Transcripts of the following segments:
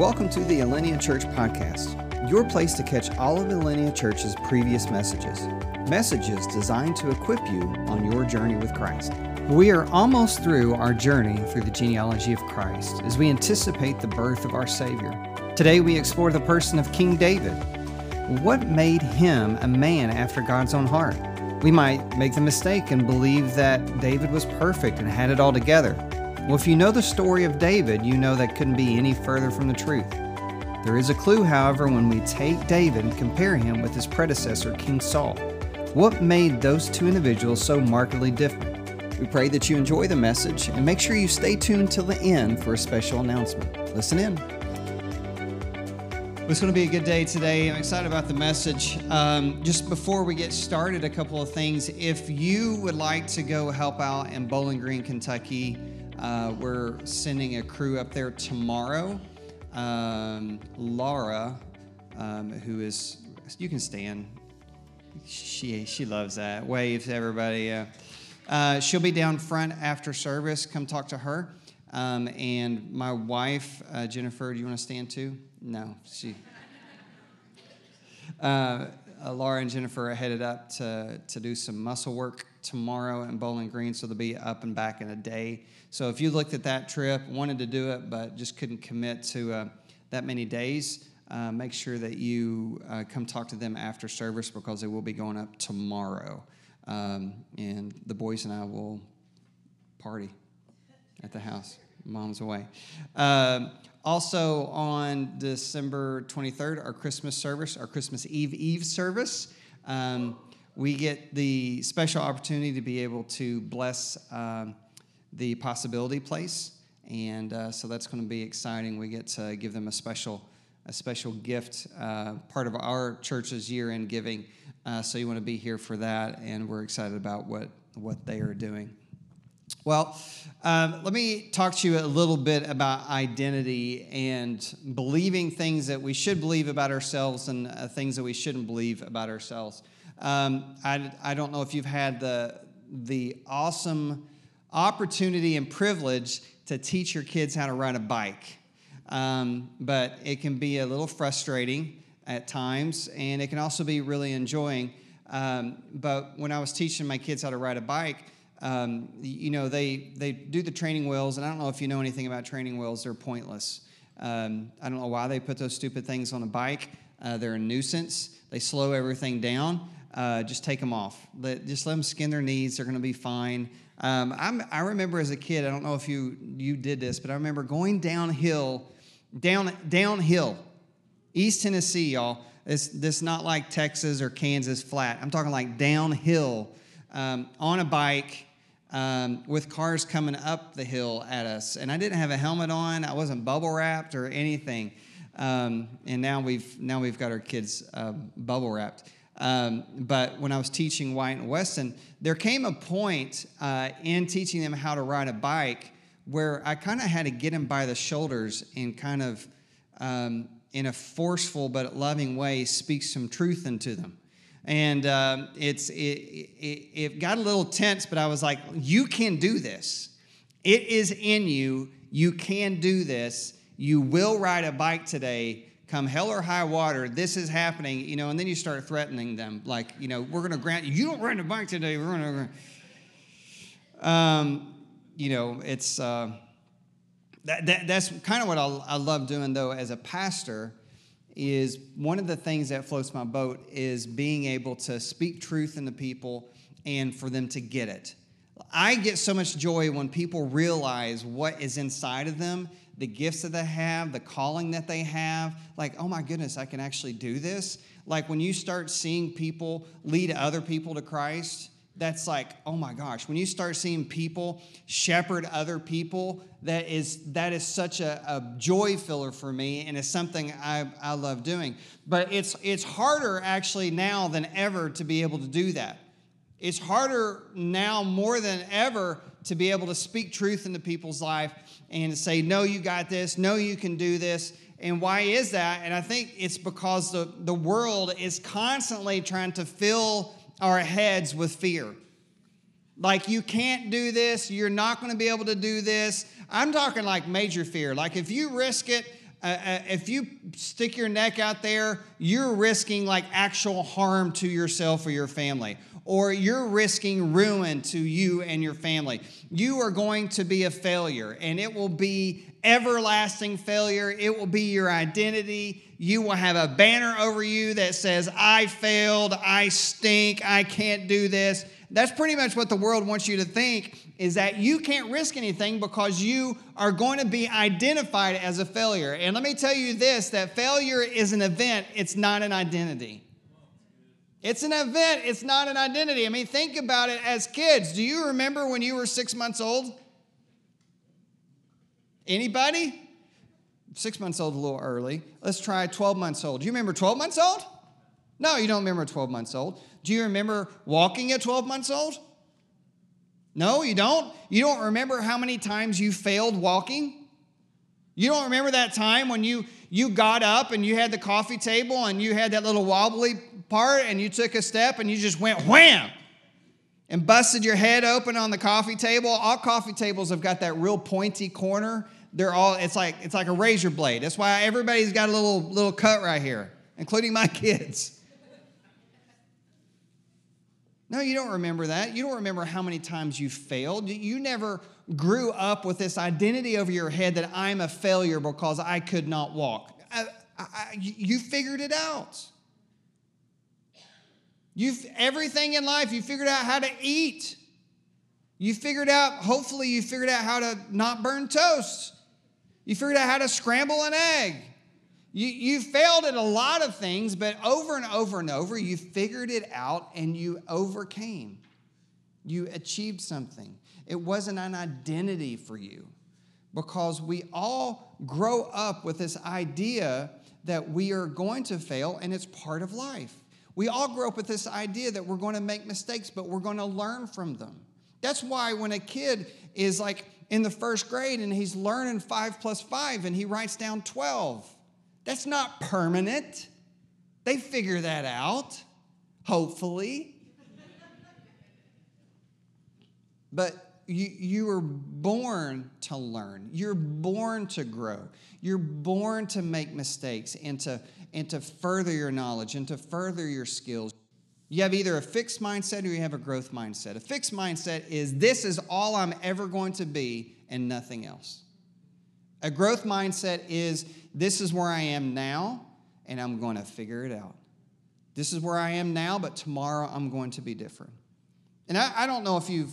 Welcome to the Alinea Church Podcast, your place to catch all of Alinea Church's previous messages. Messages designed to equip you on your journey with Christ. We are almost through our journey through the genealogy of Christ as we anticipate the birth of our Savior. Today we explore the person of King David. What made him a man after God's own heart? We might make the mistake and believe that David was perfect and had it all together. Well, if you know the story of David, you know that couldn't be any further from the truth. There is a clue, however, when we take David and compare him with his predecessor, King Saul. What made those two individuals so markedly different? We pray that you enjoy the message and make sure you stay tuned till the end for a special announcement. Listen in. It's going to be a good day today. I'm excited about the message. Um, just before we get started, a couple of things. If you would like to go help out in Bowling Green, Kentucky, uh, we're sending a crew up there tomorrow. Um, Laura, um, who is, you can stand. She she loves that. Wave to everybody. Uh, uh, she'll be down front after service. Come talk to her. Um, and my wife, uh, Jennifer, do you want to stand too? No, she. Uh, uh, Laura and Jennifer are headed up to, to do some muscle work tomorrow in Bowling Green, so they'll be up and back in a day. So if you looked at that trip, wanted to do it, but just couldn't commit to uh, that many days, uh, make sure that you uh, come talk to them after service because they will be going up tomorrow. Um, and the boys and I will party at the house. Mom's away. Um, also on December 23rd, our Christmas service, our Christmas Eve Eve service. Um, we get the special opportunity to be able to bless um, the possibility place. And uh, so that's going to be exciting. We get to give them a special a special gift uh, part of our church's year-end giving. Uh, so you want to be here for that and we're excited about what what they are doing. Well um, let me talk to you a little bit about identity and believing things that we should believe about ourselves and uh, things that we shouldn't believe about ourselves um, I, I don't know if you've had the the awesome opportunity and privilege to teach your kids how to ride a bike. Um, but it can be a little frustrating at times, and it can also be really enjoying. Um, but when I was teaching my kids how to ride a bike, um, you know, they, they do the training wheels, and I don't know if you know anything about training wheels, they're pointless. Um, I don't know why they put those stupid things on a bike. Uh, they're a nuisance. They slow everything down. Uh, just take them off. Let, just let them skin their knees. They're going to be fine. Um, i remember as a kid, I don't know if you, you did this, but I remember going downhill, down, downhill, East Tennessee, y'all. It's this not like Texas or Kansas flat. I'm talking like downhill um, on a bike um, with cars coming up the hill at us. And I didn't have a helmet on. I wasn't bubble wrapped or anything. Um, and now we've now we've got our kids uh, bubble wrapped. Um, but when I was teaching White and Weston, there came a point uh, in teaching them how to ride a bike where I kind of had to get them by the shoulders and kind of, um, in a forceful but loving way, speak some truth into them. And um, it's it, it, it got a little tense, but I was like, "You can do this. It is in you. You can do this. You will ride a bike today." Come hell or high water, this is happening, you know, and then you start threatening them, like, you know, we're going to grant you, don't ride a bike today, we're going to. Um, you know, it's uh, that, that, that's kind of what I, I love doing though as a pastor is one of the things that floats my boat is being able to speak truth into people and for them to get it. I get so much joy when people realize what is inside of them the gifts that they have, the calling that they have. Like, oh my goodness, I can actually do this. Like when you start seeing people lead other people to Christ, that's like, oh my gosh. When you start seeing people shepherd other people, that is that is such a, a joy filler for me, and it's something I, I love doing. But it's it's harder actually now than ever to be able to do that. It's harder now more than ever to be able to speak truth into people's life and say, No, you got this. No, you can do this. And why is that? And I think it's because the, the world is constantly trying to fill our heads with fear. Like, you can't do this. You're not going to be able to do this. I'm talking like major fear. Like, if you risk it, uh, uh, if you stick your neck out there, you're risking like actual harm to yourself or your family, or you're risking ruin to you and your family. You are going to be a failure, and it will be everlasting failure. It will be your identity. You will have a banner over you that says, I failed, I stink, I can't do this. That's pretty much what the world wants you to think is that you can't risk anything because you are going to be identified as a failure. And let me tell you this that failure is an event, it's not an identity. It's an event, it's not an identity. I mean, think about it as kids. Do you remember when you were six months old? Anybody? Six months old, a little early. Let's try 12 months old. Do you remember 12 months old? No, you don't remember 12 months old. Do you remember walking at 12 months old? No, you don't. You don't remember how many times you failed walking? You don't remember that time when you you got up and you had the coffee table and you had that little wobbly part and you took a step and you just went wham and busted your head open on the coffee table. All coffee tables have got that real pointy corner. They're all it's like it's like a razor blade. That's why everybody's got a little little cut right here, including my kids. No, you don't remember that. You don't remember how many times you failed. You never grew up with this identity over your head that I'm a failure because I could not walk. I, I, you figured it out. You've everything in life, you figured out how to eat. You figured out, hopefully, you figured out how to not burn toast. You figured out how to scramble an egg. You, you failed at a lot of things, but over and over and over, you figured it out and you overcame. You achieved something. It wasn't an identity for you because we all grow up with this idea that we are going to fail and it's part of life. We all grow up with this idea that we're going to make mistakes, but we're going to learn from them. That's why when a kid is like in the first grade and he's learning five plus five and he writes down 12, that's not permanent. They figure that out, hopefully. but you, you were born to learn. You're born to grow. You're born to make mistakes and to, and to further your knowledge and to further your skills. You have either a fixed mindset or you have a growth mindset. A fixed mindset is this is all I'm ever going to be and nothing else. A growth mindset is this is where I am now, and I'm going to figure it out. This is where I am now, but tomorrow I'm going to be different. And I, I don't know if you've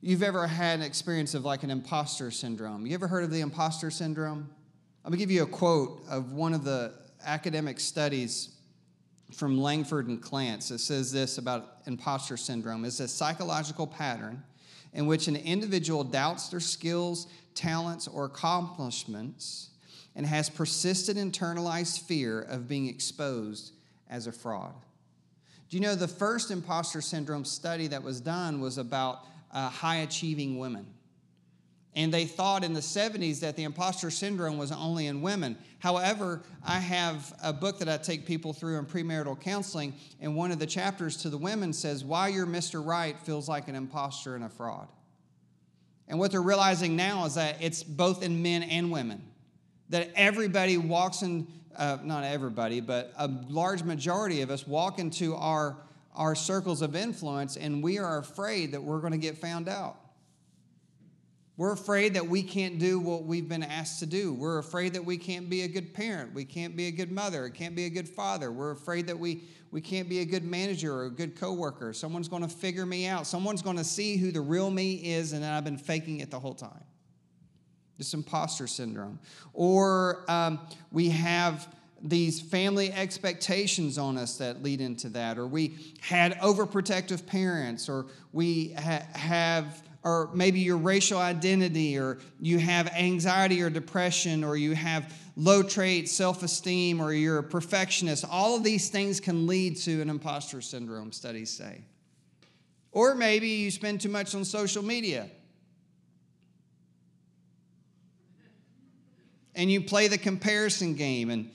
you've ever had an experience of like an imposter syndrome. You ever heard of the imposter syndrome? I'm gonna give you a quote of one of the academic studies from Langford and Clance. It says this about imposter syndrome: "It's a psychological pattern in which an individual doubts their skills, talents, or accomplishments and has persistent internalized fear of being exposed as a fraud. Do you know the first imposter syndrome study that was done was about uh, high achieving women? And they thought in the 70s that the imposter syndrome was only in women. However, I have a book that I take people through in premarital counseling, and one of the chapters to the women says, Why you're Mr. Right feels like an imposter and a fraud. And what they're realizing now is that it's both in men and women that everybody walks in, uh, not everybody, but a large majority of us walk into our, our circles of influence and we are afraid that we're going to get found out. We're afraid that we can't do what we've been asked to do. We're afraid that we can't be a good parent. We can't be a good mother. It can't be a good father. We're afraid that we, we can't be a good manager or a good coworker. Someone's going to figure me out. Someone's going to see who the real me is, and I've been faking it the whole time this imposter syndrome. Or um, we have these family expectations on us that lead into that. Or we had overprotective parents, or we ha- have, or maybe your racial identity, or you have anxiety or depression, or you have low trait self esteem, or you're a perfectionist. All of these things can lead to an imposter syndrome, studies say. Or maybe you spend too much on social media and you play the comparison game. And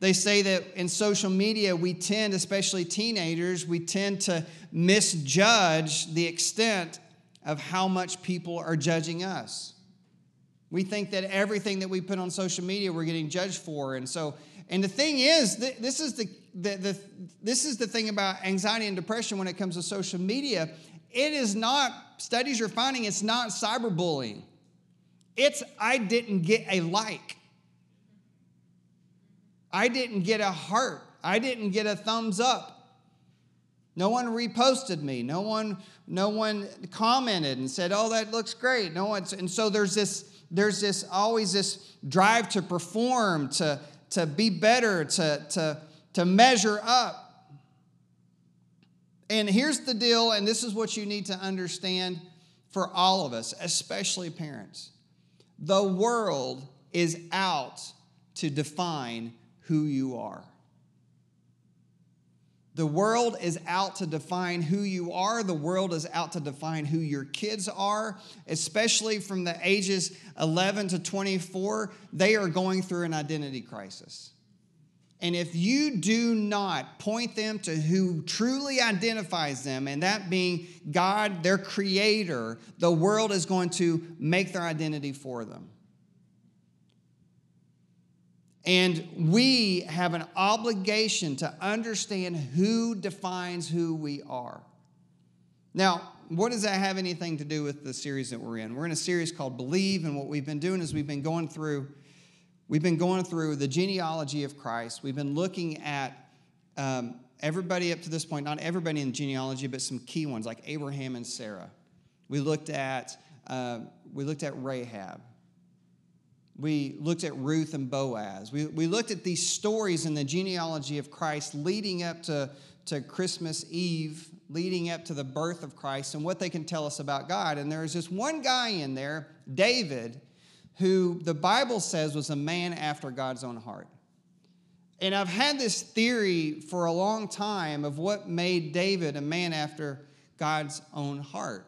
they say that in social media, we tend, especially teenagers, we tend to misjudge the extent of how much people are judging us. We think that everything that we put on social media we're getting judged for. And so, and the thing is, this is the, the, the, this is the thing about anxiety and depression when it comes to social media. It is not, studies are finding it's not cyberbullying. It's I didn't get a like. I didn't get a heart. I didn't get a thumbs up. No one reposted me. No one, no one commented and said, "Oh, that looks great." No one, and so there's this, there's this always this drive to perform, to to be better, to to to measure up. And here's the deal, and this is what you need to understand for all of us, especially parents. The world is out to define who you are. The world is out to define who you are. The world is out to define who your kids are, especially from the ages 11 to 24. They are going through an identity crisis. And if you do not point them to who truly identifies them, and that being God, their creator, the world is going to make their identity for them. And we have an obligation to understand who defines who we are. Now, what does that have anything to do with the series that we're in? We're in a series called Believe, and what we've been doing is we've been going through we've been going through the genealogy of Christ. We've been looking at um, everybody up to this point, not everybody in the genealogy, but some key ones like Abraham and Sarah. We looked at uh, we looked at Rahab. We looked at Ruth and Boaz. We, we looked at these stories in the genealogy of Christ leading up to, to Christmas Eve, leading up to the birth of Christ, and what they can tell us about God. And there's this one guy in there, David, who the Bible says was a man after God's own heart. And I've had this theory for a long time of what made David a man after God's own heart.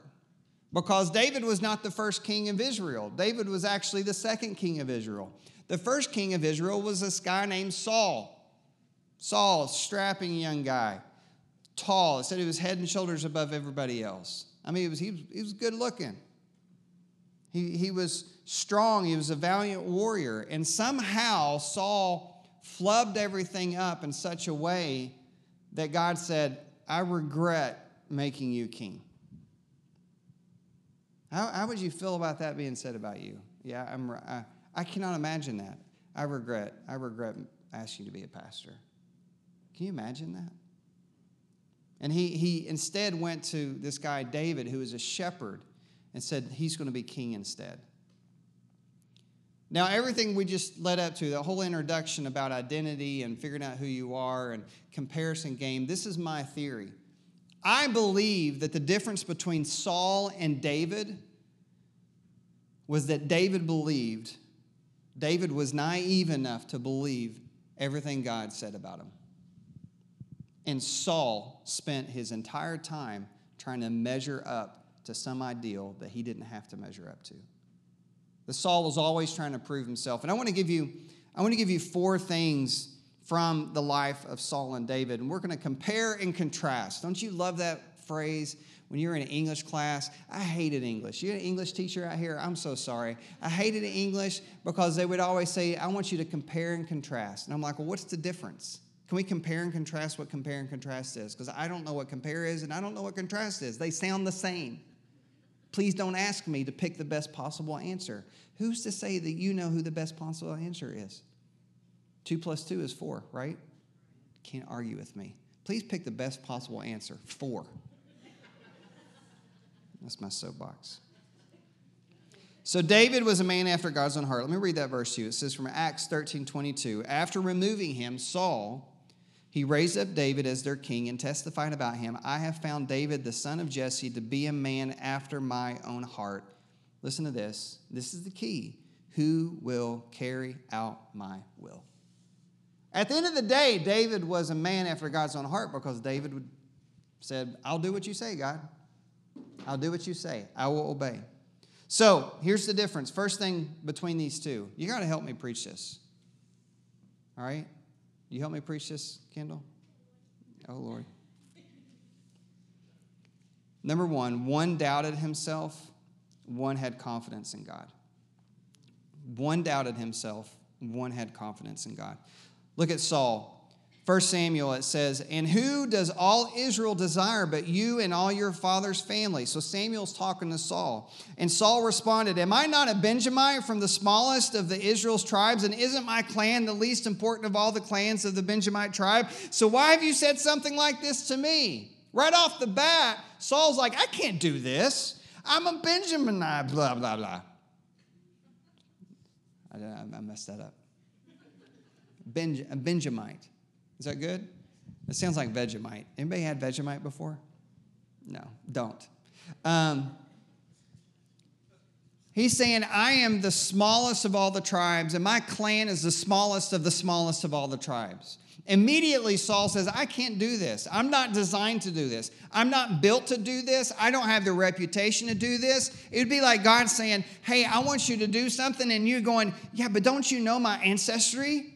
Because David was not the first king of Israel. David was actually the second king of Israel. The first king of Israel was this guy named Saul. Saul, strapping young guy, tall. It said he was head and shoulders above everybody else. I mean, he was, he was, he was good looking. He, he was strong. He was a valiant warrior. And somehow Saul flubbed everything up in such a way that God said, I regret making you king. How, how would you feel about that being said about you? Yeah, I'm, I, I cannot imagine that. I regret, I regret asking you to be a pastor. Can you imagine that? And he, he instead went to this guy, David, who was a shepherd, and said he's going to be king instead. Now, everything we just led up to, the whole introduction about identity and figuring out who you are and comparison game, this is my theory. I believe that the difference between Saul and David was that David believed, David was naive enough to believe everything God said about him. And Saul spent his entire time trying to measure up to some ideal that he didn't have to measure up to. The Saul was always trying to prove himself. And I want to give you, I want to give you four things from the life of Saul and David. And we're going to compare and contrast. Don't you love that phrase? When you're in an English class, I hated English. You're an English teacher out here? I'm so sorry. I hated English because they would always say, I want you to compare and contrast. And I'm like, well, what's the difference? Can we compare and contrast what compare and contrast is? Because I don't know what compare is and I don't know what contrast is. They sound the same. Please don't ask me to pick the best possible answer. Who's to say that you know who the best possible answer is? Two plus two is four, right? Can't argue with me. Please pick the best possible answer. Four. That's my soapbox. So David was a man after God's own heart. Let me read that verse to you. It says from Acts 13 22. After removing him, Saul, he raised up David as their king and testified about him I have found David, the son of Jesse, to be a man after my own heart. Listen to this. This is the key. Who will carry out my will? At the end of the day, David was a man after God's own heart because David said, I'll do what you say, God. I'll do what you say. I will obey. So here's the difference. First thing between these two, you got to help me preach this. All right? You help me preach this, Kendall? Oh, Lord. Number one, one doubted himself, one had confidence in God. One doubted himself, one had confidence in God. Look at Saul. 1 Samuel, it says, And who does all Israel desire but you and all your father's family? So Samuel's talking to Saul. And Saul responded, Am I not a Benjamite from the smallest of the Israel's tribes? And isn't my clan the least important of all the clans of the Benjamite tribe? So why have you said something like this to me? Right off the bat, Saul's like, I can't do this. I'm a Benjaminite, blah, blah, blah. I, I messed that up. Benj, Benjamite. Is that good? It sounds like Vegemite. Anybody had Vegemite before? No, don't. Um, he's saying, I am the smallest of all the tribes, and my clan is the smallest of the smallest of all the tribes. Immediately, Saul says, I can't do this. I'm not designed to do this. I'm not built to do this. I don't have the reputation to do this. It would be like God saying, Hey, I want you to do something, and you going, Yeah, but don't you know my ancestry?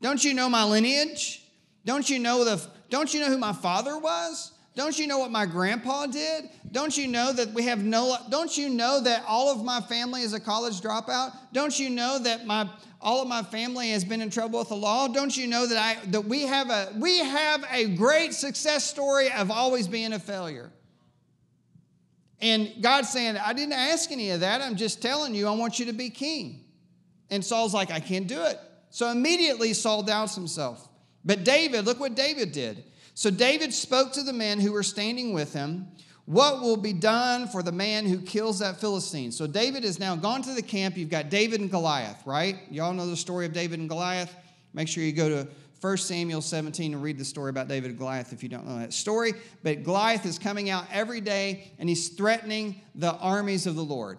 Don't you know my lineage? Don't you know the don't you know who my father was? Don't you know what my grandpa did? Don't you know that we have no don't you know that all of my family is a college dropout? Don't you know that my all of my family has been in trouble with the law? Don't you know that I that we have a we have a great success story of always being a failure? And God's saying, I didn't ask any of that. I'm just telling you, I want you to be king. And Saul's like, I can't do it. So immediately Saul doubts himself. But David, look what David did. So David spoke to the men who were standing with him. What will be done for the man who kills that Philistine? So David has now gone to the camp. You've got David and Goliath, right? Y'all know the story of David and Goliath. Make sure you go to 1 Samuel 17 and read the story about David and Goliath if you don't know that story. But Goliath is coming out every day and he's threatening the armies of the Lord.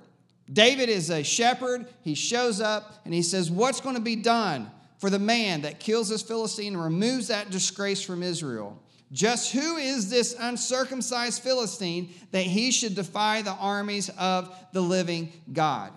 David is a shepherd. He shows up and he says, What's going to be done for the man that kills this Philistine and removes that disgrace from Israel? Just who is this uncircumcised Philistine that he should defy the armies of the living God?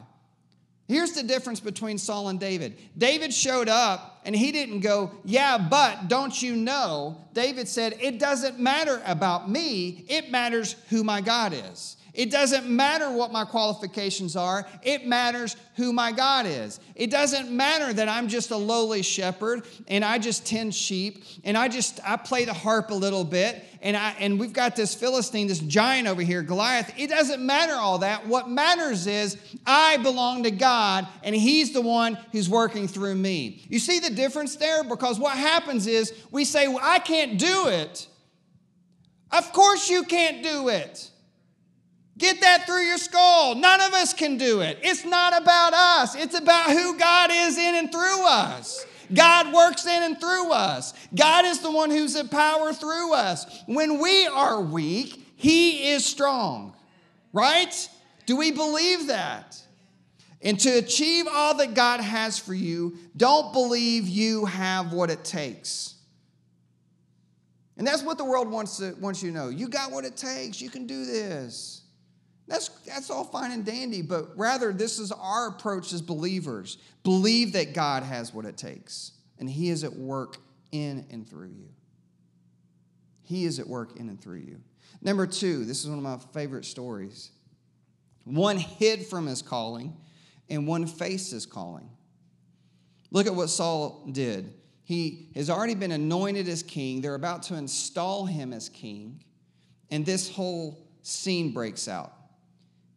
Here's the difference between Saul and David. David showed up and he didn't go, Yeah, but don't you know? David said, It doesn't matter about me, it matters who my God is. It doesn't matter what my qualifications are, it matters who my God is. It doesn't matter that I'm just a lowly shepherd and I just tend sheep and I just I play the harp a little bit and I and we've got this Philistine, this giant over here, Goliath. It doesn't matter all that. What matters is I belong to God and he's the one who's working through me. You see the difference there because what happens is we say, well, I can't do it. Of course you can't do it. Get that through your skull. None of us can do it. It's not about us, it's about who God is in and through us. God works in and through us. God is the one who's at power through us. When we are weak, He is strong. Right? Do we believe that? And to achieve all that God has for you, don't believe you have what it takes. And that's what the world wants, to, wants you to know. You got what it takes. You can do this. That's, that's all fine and dandy, but rather, this is our approach as believers. Believe that God has what it takes, and He is at work in and through you. He is at work in and through you. Number two, this is one of my favorite stories. One hid from his calling, and one faced his calling. Look at what Saul did. He has already been anointed as king. They're about to install him as king, and this whole scene breaks out.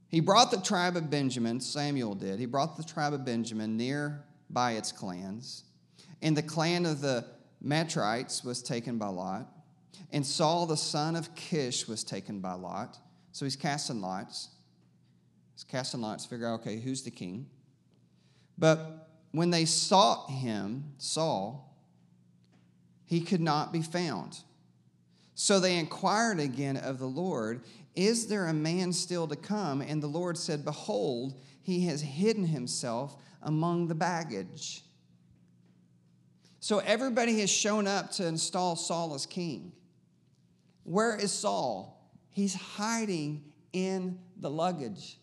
He brought the tribe of Benjamin, Samuel did, he brought the tribe of Benjamin near by its clans. And the clan of the Matrites was taken by Lot. And Saul, the son of Kish, was taken by Lot. So he's casting lots. He's casting lots, to figure out, okay, who's the king? But when they sought him, Saul, he could not be found. So they inquired again of the Lord, is there a man still to come? And the Lord said, Behold, he has hidden himself among the baggage. So everybody has shown up to install Saul as king. Where is Saul? He's hiding in the luggage.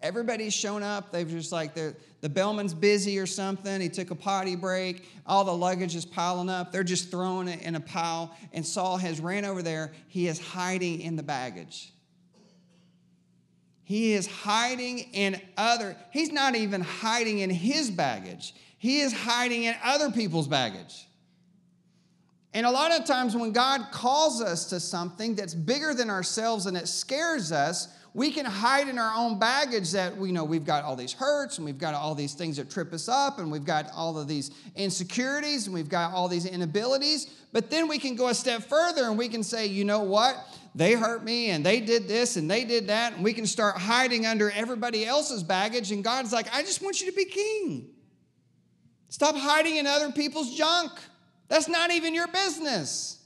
Everybody's shown up. They've just like, the bellman's busy or something. He took a potty break. All the luggage is piling up. They're just throwing it in a pile. And Saul has ran over there. He is hiding in the baggage. He is hiding in other, he's not even hiding in his baggage. He is hiding in other people's baggage. And a lot of times when God calls us to something that's bigger than ourselves and it scares us, we can hide in our own baggage that we know we've got all these hurts and we've got all these things that trip us up and we've got all of these insecurities and we've got all these inabilities. But then we can go a step further and we can say, you know what? They hurt me and they did this and they did that. And we can start hiding under everybody else's baggage. And God's like, I just want you to be king. Stop hiding in other people's junk. That's not even your business.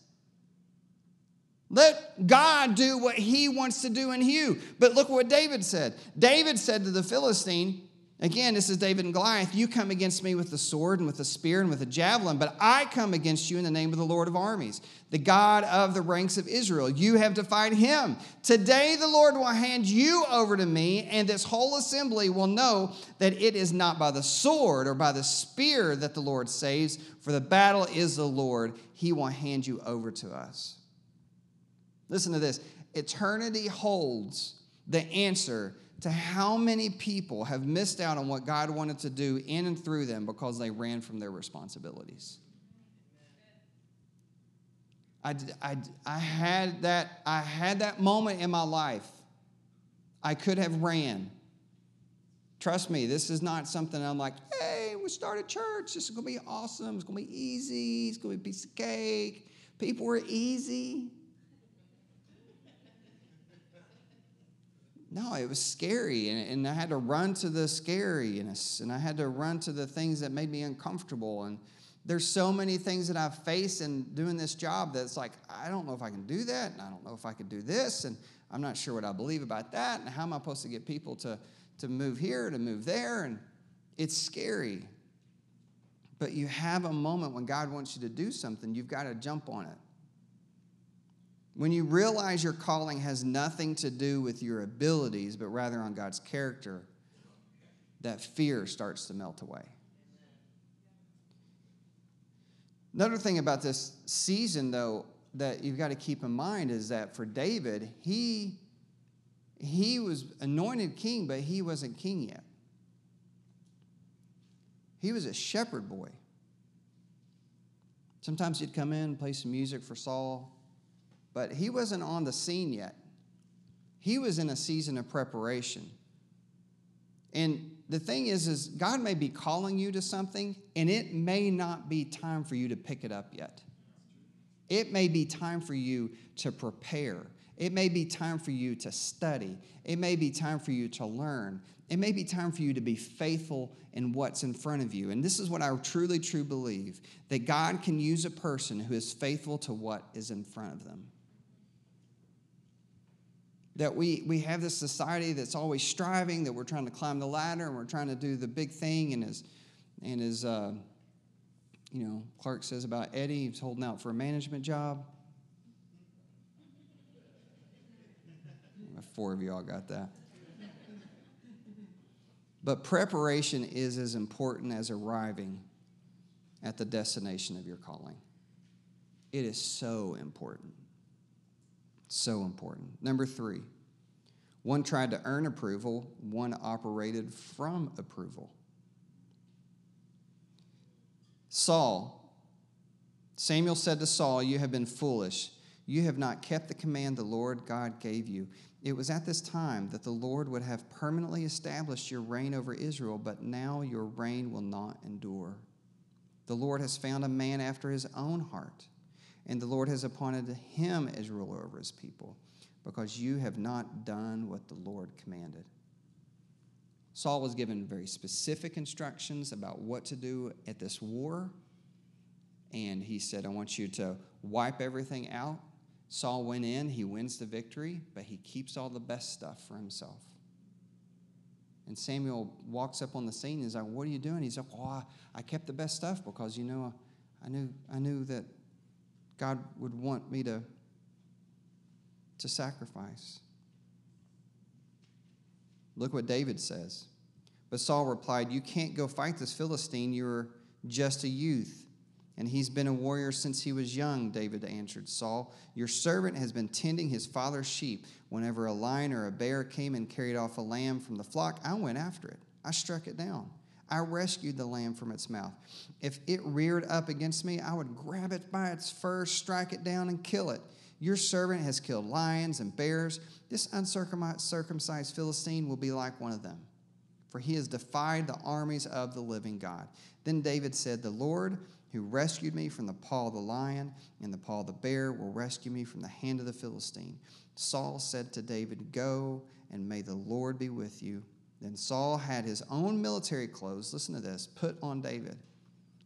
Let God do what he wants to do in you. But look what David said. David said to the Philistine, Again, this is David and Goliath. You come against me with the sword and with the spear and with a javelin, but I come against you in the name of the Lord of armies, the God of the ranks of Israel. You have defied him. Today the Lord will hand you over to me, and this whole assembly will know that it is not by the sword or by the spear that the Lord saves, for the battle is the Lord. He will hand you over to us. Listen to this eternity holds the answer to how many people have missed out on what God wanted to do in and through them because they ran from their responsibilities. I, I, I, had that, I had that moment in my life. I could have ran. Trust me, this is not something I'm like, hey, we started church. This is going to be awesome. It's going to be easy. It's going to be a piece of cake. People were easy. No, it was scary, and, and I had to run to the scariness, and I had to run to the things that made me uncomfortable. And there's so many things that I've faced in doing this job that's like, I don't know if I can do that, and I don't know if I can do this, and I'm not sure what I believe about that, and how am I supposed to get people to, to move here, to move there, and it's scary. But you have a moment when God wants you to do something, you've got to jump on it. When you realize your calling has nothing to do with your abilities, but rather on God's character, that fear starts to melt away. Another thing about this season, though, that you've got to keep in mind is that for David, he, he was anointed king, but he wasn't king yet. He was a shepherd boy. Sometimes he'd come in, and play some music for Saul, but he wasn't on the scene yet. He was in a season of preparation. And the thing is, is God may be calling you to something, and it may not be time for you to pick it up yet. It may be time for you to prepare. It may be time for you to study. It may be time for you to learn. It may be time for you to be faithful in what's in front of you. And this is what I truly, truly believe that God can use a person who is faithful to what is in front of them that we, we have this society that's always striving, that we're trying to climb the ladder and we're trying to do the big thing. And as, and as uh, you know, Clark says about Eddie, he's holding out for a management job. Four of y'all got that. But preparation is as important as arriving at the destination of your calling. It is so important. So important. Number three, one tried to earn approval, one operated from approval. Saul, Samuel said to Saul, You have been foolish. You have not kept the command the Lord God gave you. It was at this time that the Lord would have permanently established your reign over Israel, but now your reign will not endure. The Lord has found a man after his own heart and the Lord has appointed him as ruler over his people, because you have not done what the Lord commanded. Saul was given very specific instructions about what to do at this war. And he said, I want you to wipe everything out. Saul went in, he wins the victory, but he keeps all the best stuff for himself. And Samuel walks up on the scene and he's like, What are you doing? He's like, Oh, I kept the best stuff because, you know, I knew, I knew that God would want me to, to sacrifice. Look what David says. But Saul replied, You can't go fight this Philistine. You're just a youth, And he's been a warrior since he was young, David answered Saul. Your servant has been tending his father's sheep. Whenever a lion or a bear came and carried off a lamb from the flock, I went after it. I struck it down. I rescued the lamb from its mouth. If it reared up against me, I would grab it by its fur, strike it down, and kill it. Your servant has killed lions and bears. This uncircumcised Philistine will be like one of them, for he has defied the armies of the living God. Then David said, The Lord who rescued me from the paw of the lion and the paw of the bear will rescue me from the hand of the Philistine. Saul said to David, Go, and may the Lord be with you. Then Saul had his own military clothes, listen to this, put on David.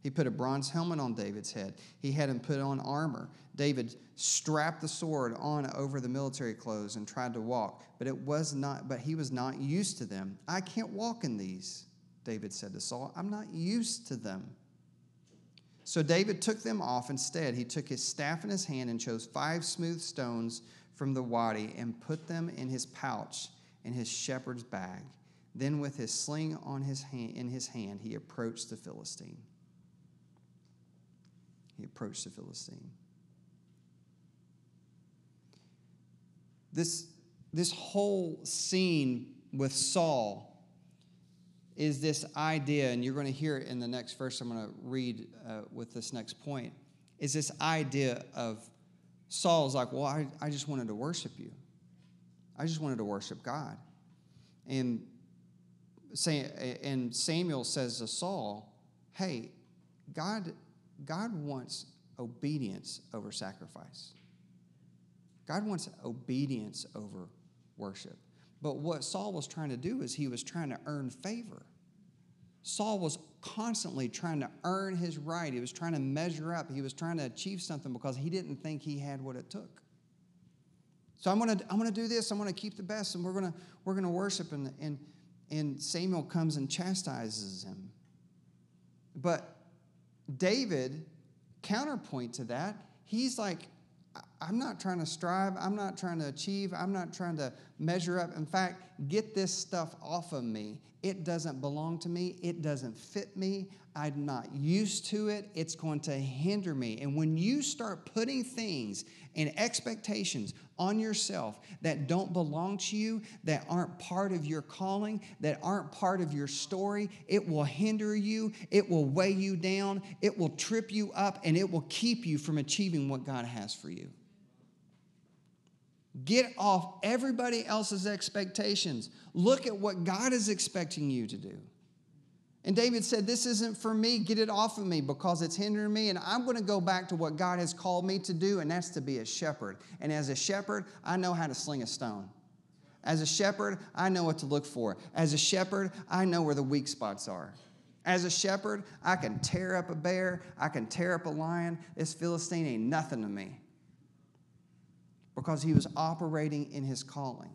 He put a bronze helmet on David's head. He had him put on armor. David strapped the sword on over the military clothes and tried to walk, but it was not but he was not used to them. I can't walk in these, David said to Saul. I'm not used to them. So David took them off instead. He took his staff in his hand and chose five smooth stones from the wadi and put them in his pouch in his shepherd's bag. Then, with his sling on his hand, in his hand, he approached the Philistine. He approached the Philistine. This, this whole scene with Saul is this idea, and you're going to hear it in the next verse I'm going to read uh, with this next point, is this idea of Saul's like, well, I, I just wanted to worship you. I just wanted to worship God. And, and Samuel says to Saul, hey, God, God wants obedience over sacrifice. God wants obedience over worship. But what Saul was trying to do is he was trying to earn favor. Saul was constantly trying to earn his right. He was trying to measure up. He was trying to achieve something because he didn't think he had what it took. So I'm gonna, I'm gonna do this. I'm gonna keep the best, and we're gonna, we're gonna worship. And, and, and Samuel comes and chastises him. But David, counterpoint to that, he's like, I'm not trying to strive. I'm not trying to achieve. I'm not trying to measure up. In fact, get this stuff off of me. It doesn't belong to me. It doesn't fit me. I'm not used to it. It's going to hinder me. And when you start putting things and expectations on yourself that don't belong to you, that aren't part of your calling, that aren't part of your story, it will hinder you. It will weigh you down. It will trip you up, and it will keep you from achieving what God has for you. Get off everybody else's expectations. Look at what God is expecting you to do. And David said, This isn't for me. Get it off of me because it's hindering me. And I'm going to go back to what God has called me to do, and that's to be a shepherd. And as a shepherd, I know how to sling a stone. As a shepherd, I know what to look for. As a shepherd, I know where the weak spots are. As a shepherd, I can tear up a bear, I can tear up a lion. This Philistine ain't nothing to me because he was operating in his calling.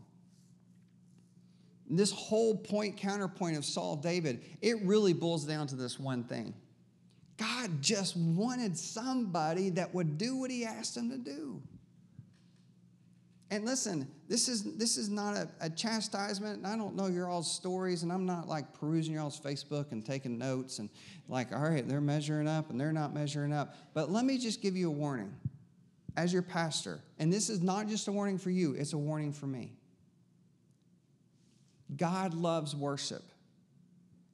This whole point counterpoint of Saul David, it really boils down to this one thing. God just wanted somebody that would do what he asked him to do. And listen, this is this is not a, a chastisement. And I don't know your all's stories, and I'm not like perusing your all's Facebook and taking notes and like, all right, they're measuring up and they're not measuring up. But let me just give you a warning as your pastor, and this is not just a warning for you, it's a warning for me. God loves worship.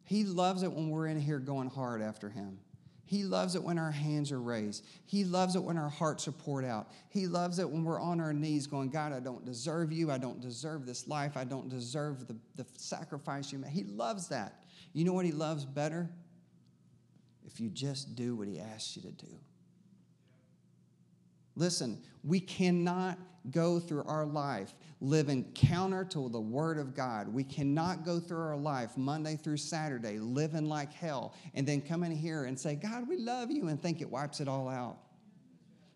He loves it when we're in here going hard after Him. He loves it when our hands are raised. He loves it when our hearts are poured out. He loves it when we're on our knees going, God, I don't deserve you. I don't deserve this life. I don't deserve the, the sacrifice you made. He loves that. You know what He loves better? If you just do what He asks you to do. Listen, we cannot go through our life living counter to the Word of God. We cannot go through our life Monday through Saturday living like hell and then come in here and say, God, we love you, and think it wipes it all out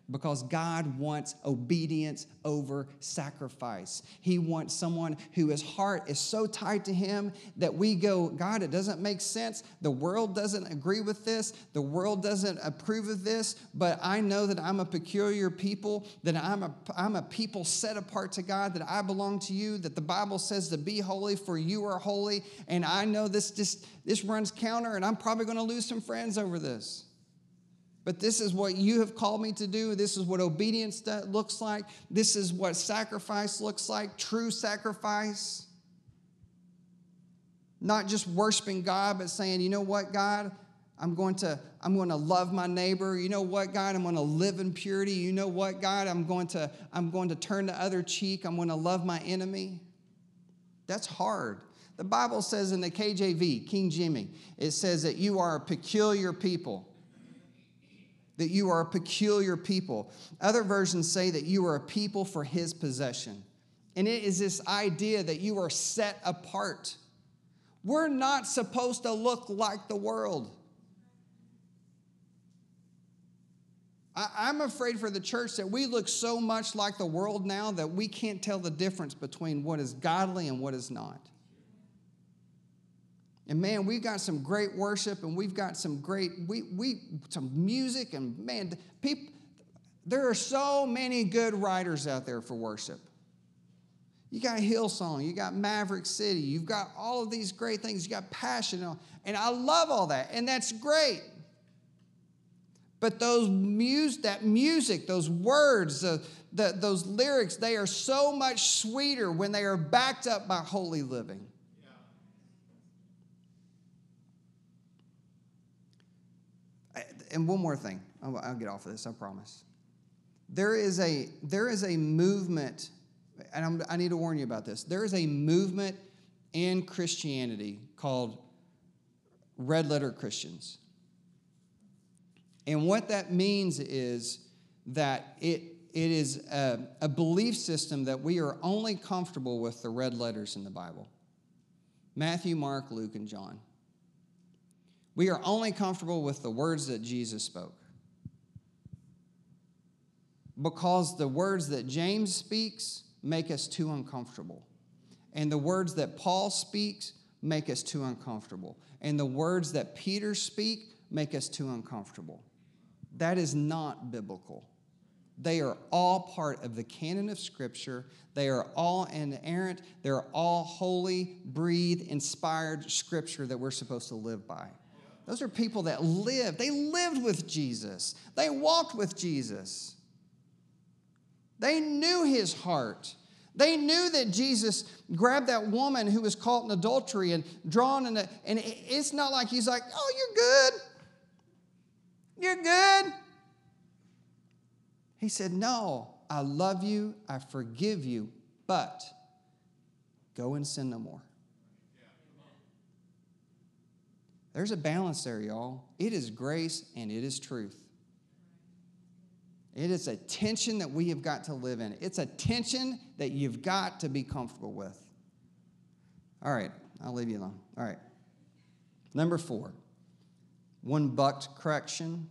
because God wants obedience over sacrifice. He wants someone whose heart is so tied to Him that we go, God, it doesn't make sense. The world doesn't agree with this. The world doesn't approve of this, but I know that I'm a peculiar people, that I'm a, I'm a people set apart to God, that I belong to you, that the Bible says to be holy, for you are holy. And I know this just this runs counter, and I'm probably going to lose some friends over this. But this is what you have called me to do. This is what obedience looks like. This is what sacrifice looks like true sacrifice. Not just worshiping God, but saying, you know what, God, I'm going to I'm going to love my neighbor. You know what, God? I'm going to live in purity. You know what, God? I'm going to I'm going to turn the other cheek. I'm going to love my enemy. That's hard. The Bible says in the KJV, King Jimmy, it says that you are a peculiar people. That you are a peculiar people. Other versions say that you are a people for his possession. And it is this idea that you are set apart. We're not supposed to look like the world. I, am afraid for the church that we look so much like the world now that we can't tell the difference between what is godly and what is not. And man, we've got some great worship and we've got some great we we some music and man, people there are so many good writers out there for worship. You got Hillsong, you got Maverick City, you've got all of these great things, you got passion, and I love all that, and that's great. But those mus- that music, those words, the, the, those lyrics, they are so much sweeter when they are backed up by holy living. And one more thing. I'll, I'll get off of this, I promise. There is a, there is a movement, and I'm, I need to warn you about this. There is a movement in Christianity called red letter Christians. And what that means is that it, it is a, a, belief system that we are only comfortable with the red letters in the Bible Matthew, Mark, Luke, and John. We are only comfortable with the words that Jesus spoke. Because the words that James speaks make us too uncomfortable. And the words that Paul speaks make us too uncomfortable. And the words that Peter speak make us too uncomfortable. That is not biblical. They are all part of the canon of Scripture. They are all inerrant. They're all holy, breathed, inspired Scripture that we're supposed to live by. Those are people that lived. They lived with Jesus, they walked with Jesus. They knew his heart. They knew that Jesus grabbed that woman who was caught in adultery and drawn in and it's not like he's like, oh, you're good. You're good. He said, no, I love you, I forgive you, but go and sin no more. There's a balance there, y'all. It is grace and it is truth. It is a tension that we have got to live in. It's a tension that you've got to be comfortable with. All right, I'll leave you alone. All right. Number four one bucked correction,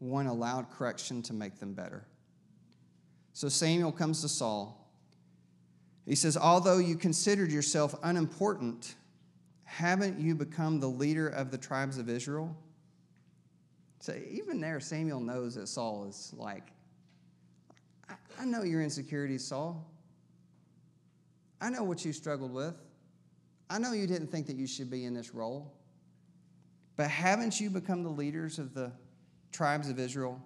one allowed correction to make them better. So Samuel comes to Saul. He says, Although you considered yourself unimportant, haven't you become the leader of the tribes of Israel? So even there, Samuel knows that Saul is like, I know your insecurities, Saul. I know what you struggled with. I know you didn't think that you should be in this role. But haven't you become the leaders of the tribes of Israel?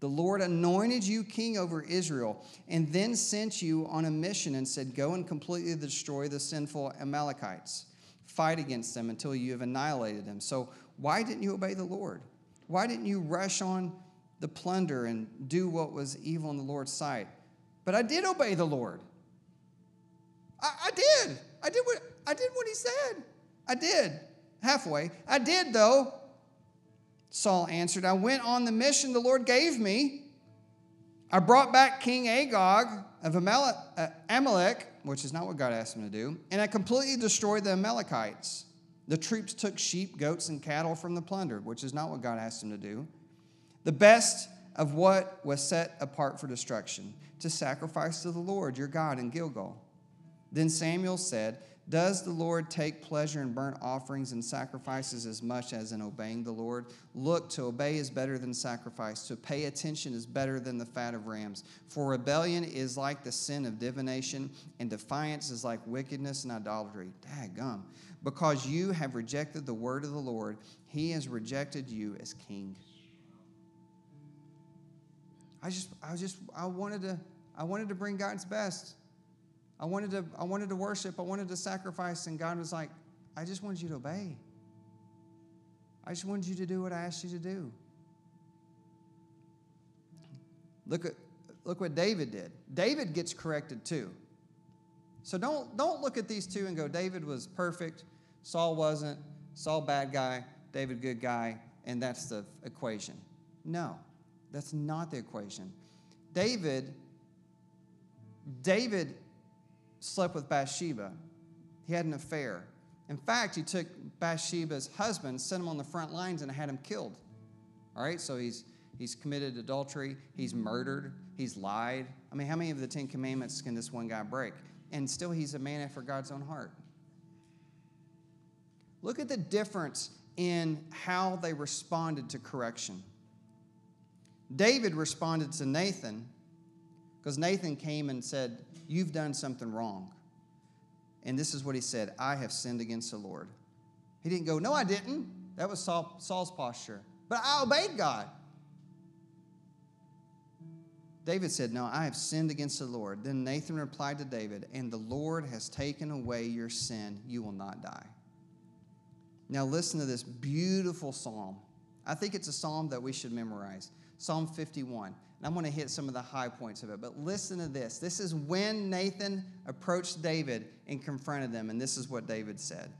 The Lord anointed you king over Israel and then sent you on a mission and said, Go and completely destroy the sinful Amalekites fight against them until you have annihilated them. So, why didn't you obey the Lord? Why didn't you rush on the plunder and do what was evil in the Lord's sight? But I did obey the Lord. I, I did. I did what I did what he said. I did. Halfway. I did though. Saul answered, I went on the mission the Lord gave me. I brought back King Agag of uh, Amalek, which is not what God asked him to do, and I completely destroyed the Amalekites. The troops took sheep, goats, and cattle from the plunder, which is not what God asked him to do. The best of what was set apart for destruction, to sacrifice to the Lord your God in Gilgal. Then Samuel said, does the Lord take pleasure in burnt offerings and sacrifices as much as in obeying the Lord? Look, to obey is better than sacrifice. To pay attention is better than the fat of rams. For rebellion is like the sin of divination, and defiance is like wickedness and idolatry. Daggum. Because you have rejected the word of the Lord, he has rejected you as king. I just, I just, I wanted to, I wanted to bring God's best. I wanted to, I wanted to worship. I wanted to sacrifice. And God was like, I just wanted you to obey. I just wanted you to do what I asked you to do. Look at, look what David did. David gets corrected too. So don't, don't look at these two and go, David was perfect, Saul wasn't, Saul bad guy, David good guy, and that's the equation. No, that's not the equation. David, David slept with Bathsheba. He had an affair. In fact, he took Bathsheba's husband, sent him on the front lines, and had him killed. All right, so he's he's committed adultery, he's murdered, he's lied. I mean, how many of the Ten Commandments can this one guy break? and still he's a man after God's own heart. Look at the difference in how they responded to correction. David responded to Nathan because Nathan came and said, You've done something wrong. And this is what he said I have sinned against the Lord. He didn't go, No, I didn't. That was Saul, Saul's posture. But I obeyed God. David said, No, I have sinned against the Lord. Then Nathan replied to David, And the Lord has taken away your sin. You will not die. Now, listen to this beautiful psalm. I think it's a psalm that we should memorize Psalm 51. And I'm going to hit some of the high points of it. But listen to this. This is when Nathan approached David and confronted them. And this is what David said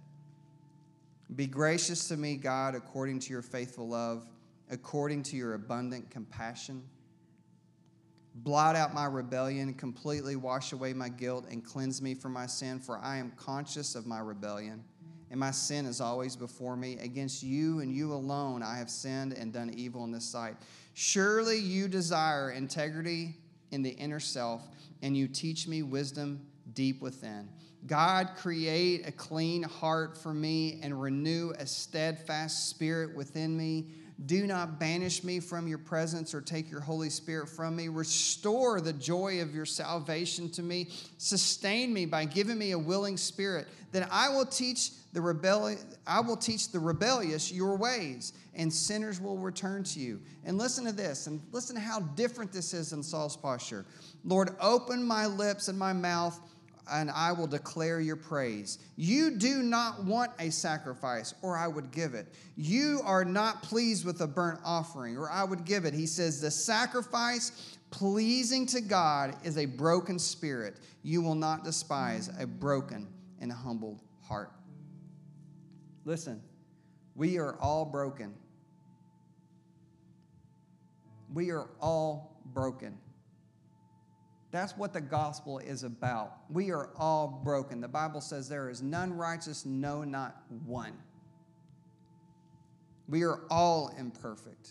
Be gracious to me, God, according to your faithful love, according to your abundant compassion blot out my rebellion, completely wash away my guilt, and cleanse me from my sin, for I am conscious of my rebellion, and my sin is always before me. Against you and you alone I have sinned and done evil in this sight. Surely you desire integrity in the inner self, and you teach me wisdom deep within. God, create a clean heart for me and renew a steadfast spirit within me. Do not banish me from your presence or take your Holy Spirit from me. Restore the joy of your salvation to me. Sustain me by giving me a willing spirit. Then I will teach the rebellious, I will teach the rebellious your ways, and sinners will return to you. And listen to this, and listen to how different this is in Saul's posture. Lord, open my lips and my mouth and I will declare your praise. You do not want a sacrifice, or I would give it. You are not pleased with a burnt offering, or I would give it. He says, The sacrifice pleasing to God is a broken spirit. You will not despise a broken and humbled heart. Listen, we are all broken. We are all broken. That's what the gospel is about. We are all broken. The Bible says there is none righteous, no, not one. We are all imperfect.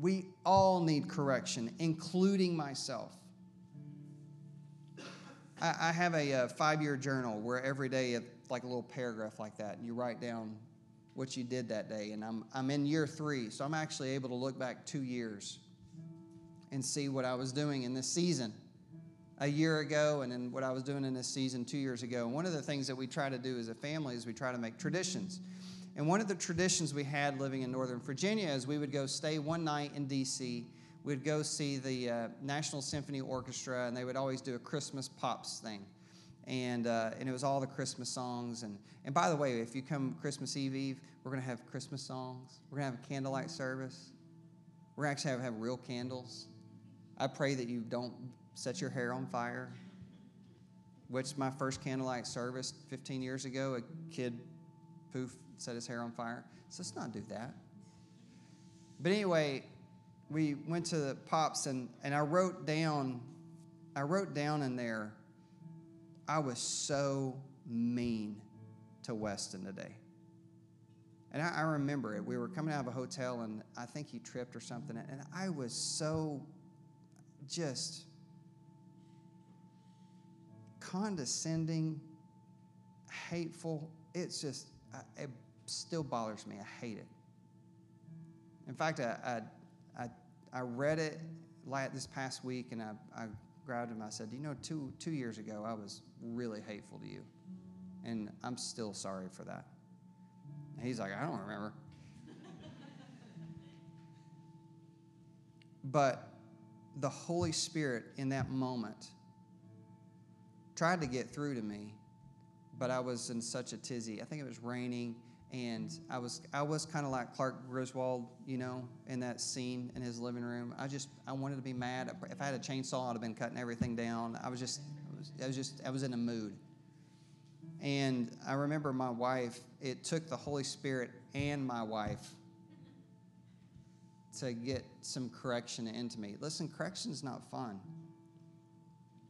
We all need correction, including myself. I, I have a, uh, a five year journal where every day, it's like a little paragraph like that, and you write down what you did that day. And I'm, I'm in year three, so I'm actually able to look back two years and see what I was doing in this season a year ago and then what I was doing in this season two years ago. And one of the things that we try to do as a family is we try to make traditions. And one of the traditions we had living in Northern Virginia is we would go stay one night in D.C. We'd go see the uh, National Symphony Orchestra, and they would always do a Christmas pops thing. And, uh, and it was all the Christmas songs. And, and by the way, if you come Christmas Eve Eve, we're going to have Christmas songs. We're going to have a candlelight service. We're actually going to have, have real candles. I pray that you don't set your hair on fire. Which my first candlelight service 15 years ago, a kid poof set his hair on fire. So let's not do that. But anyway, we went to the pops and, and I wrote down, I wrote down in there, I was so mean to Weston today. And I, I, remember it. We were coming out of a hotel and I think he tripped or something. And I was so just condescending, hateful. It's just, it still bothers me. I hate it. In fact, I, I, I, I read it this past week and I, I grabbed him. I said, You know, two, two years ago, I was really hateful to you. And I'm still sorry for that. And he's like, I don't remember. but the Holy Spirit in that moment tried to get through to me, but I was in such a tizzy. I think it was raining, and I was I was kind of like Clark Griswold, you know, in that scene in his living room. I just I wanted to be mad. If I had a chainsaw, I'd have been cutting everything down. I was just I was, I was just I was in a mood. And I remember my wife. It took the Holy Spirit and my wife to get some correction into me. Listen, correction's not fun.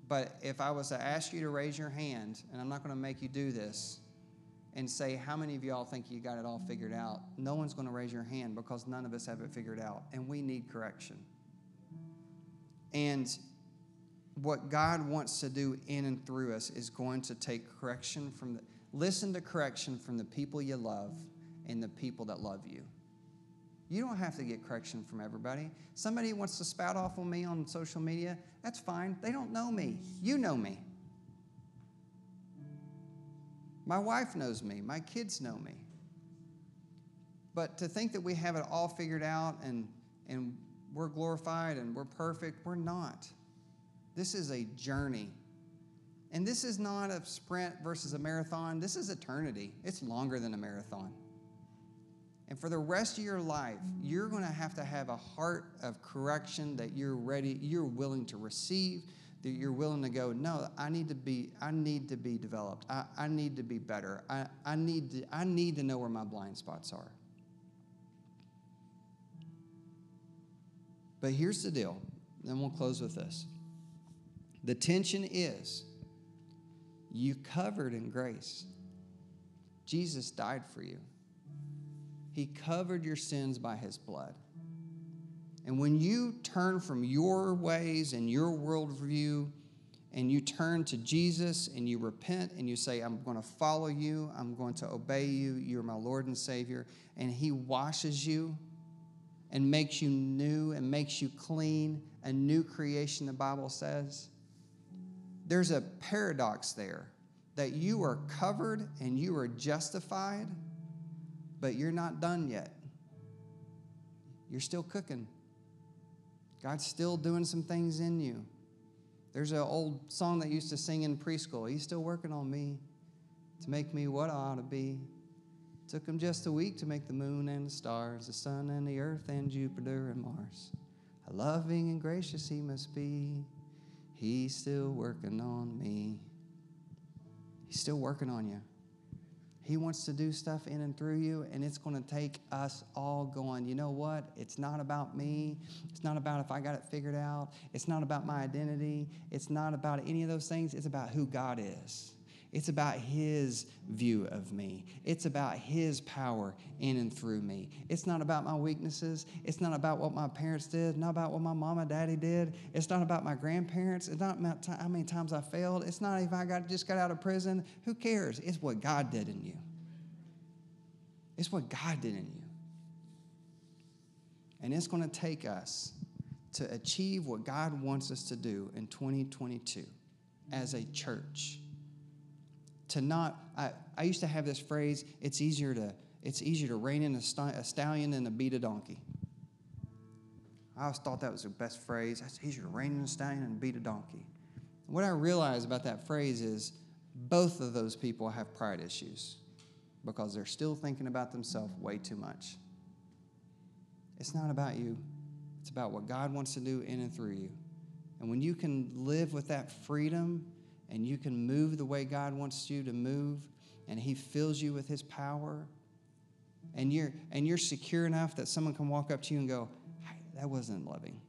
But if I was to ask you to raise your hand, and I'm not going to make you do this, and say, How many of y'all think you got it all figured out? No one's going to raise your hand because none of us have it figured out, and we need correction. And what God wants to do in and through us is going to take correction from the, listen to correction from the people you love and the people that love you. You don't have to get correction from everybody. Somebody wants to spout off on me on social media, that's fine. They don't know me. You know me. My wife knows me. My kids know me. But to think that we have it all figured out and, and we're glorified and we're perfect, we're not. This is a journey. And this is not a sprint versus a marathon. This is eternity. It's longer than a marathon. And for the rest of your life, you're going to have to have a heart of correction that you're ready, you're willing to receive, that you're willing to go, no, I need to be, I need to be developed. I, I need to be better. I, I, need to, I need to know where my blind spots are. But here's the deal, then we'll close with this. The tension is you covered in grace. Jesus died for you. He covered your sins by his blood. And when you turn from your ways and your worldview and you turn to Jesus and you repent and you say, I'm going to follow you, I'm going to obey you, you're my Lord and Savior, and He washes you and makes you new and makes you clean, a new creation, the Bible says, there's a paradox there that you are covered and you are justified but you're not done yet. You're still cooking. God's still doing some things in you. There's an old song that used to sing in preschool. He's still working on me to make me what I ought to be. Took him just a week to make the moon and the stars, the sun and the earth and Jupiter and Mars. How loving and gracious he must be. He's still working on me. He's still working on you. He wants to do stuff in and through you, and it's going to take us all going, you know what? It's not about me. It's not about if I got it figured out. It's not about my identity. It's not about any of those things. It's about who God is. It's about His view of me. It's about His power in and through me. It's not about my weaknesses. It's not about what my parents did, not about what my mom and daddy did. It's not about my grandparents. It's not about how many times I failed. It's not if I got, just got out of prison. Who cares? It's what God did in you. It's what God did in you. And it's going to take us to achieve what God wants us to do in 2022 as a church to not I, I used to have this phrase it's easier to it's easier to rein in a, st- a stallion than to beat a donkey. I always thought that was the best phrase. It's easier to rein in a stallion than beat a donkey. What i realized about that phrase is both of those people have pride issues because they're still thinking about themselves way too much. It's not about you. It's about what god wants to do in and through you. And when you can live with that freedom and you can move the way God wants you to move, and He fills you with His power, and you're, and you're secure enough that someone can walk up to you and go, hey, That wasn't loving.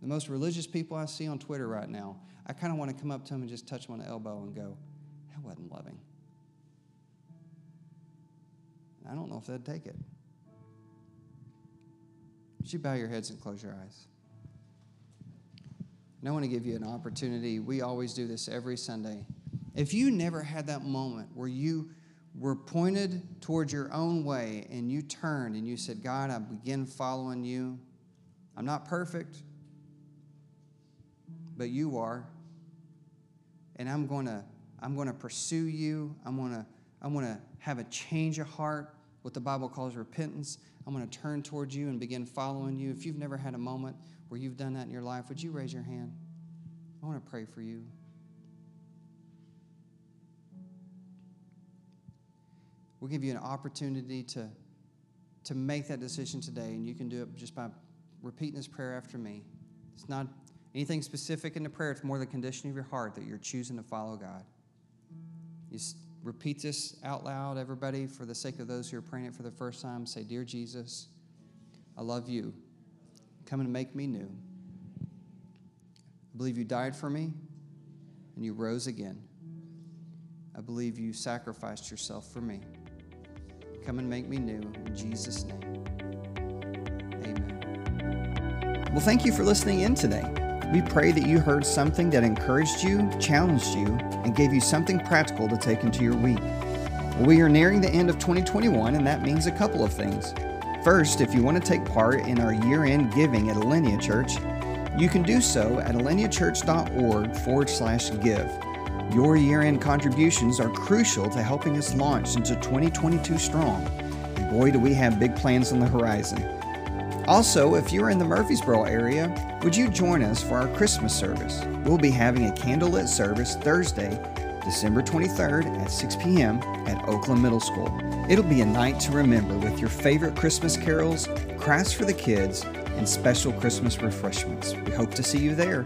The most religious people I see on Twitter right now, I kind of want to come up to them and just touch them on the elbow and go, That wasn't loving. I don't know if they'd take it. Would you bow your heads and close your eyes? And I want to give you an opportunity. We always do this every Sunday. If you never had that moment where you were pointed towards your own way and you turned and you said, God, I begin following you. I'm not perfect, but you are. And I'm going to I'm going to pursue you. I'm going to I'm going to have a change of heart what the Bible calls repentance. I'm going to turn towards you and begin following you. If you've never had a moment where you've done that in your life, would you raise your hand? I want to pray for you. We'll give you an opportunity to, to make that decision today, and you can do it just by repeating this prayer after me. It's not anything specific in the prayer, it's more the condition of your heart that you're choosing to follow God. You repeat this out loud, everybody, for the sake of those who are praying it for the first time. Say, Dear Jesus, I love you. Come and make me new. I believe you died for me and you rose again. I believe you sacrificed yourself for me. Come and make me new in Jesus' name. Amen. Well, thank you for listening in today. We pray that you heard something that encouraged you, challenged you, and gave you something practical to take into your week. We are nearing the end of 2021, and that means a couple of things. First, if you want to take part in our year end giving at Alinea Church, you can do so at alineachurch.org forward slash give. Your year end contributions are crucial to helping us launch into 2022 strong. And boy, do we have big plans on the horizon. Also, if you're in the Murfreesboro area, would you join us for our Christmas service? We'll be having a candlelit service Thursday, December 23rd at 6 p.m. at Oakland Middle School. It'll be a night to remember with your favorite Christmas carols, crafts for the kids, and special Christmas refreshments. We hope to see you there.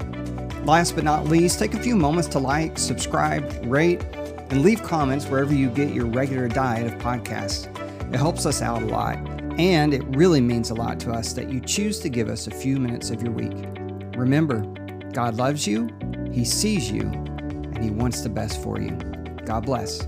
Last but not least, take a few moments to like, subscribe, rate, and leave comments wherever you get your regular diet of podcasts. It helps us out a lot, and it really means a lot to us that you choose to give us a few minutes of your week. Remember, God loves you, He sees you, and He wants the best for you. God bless.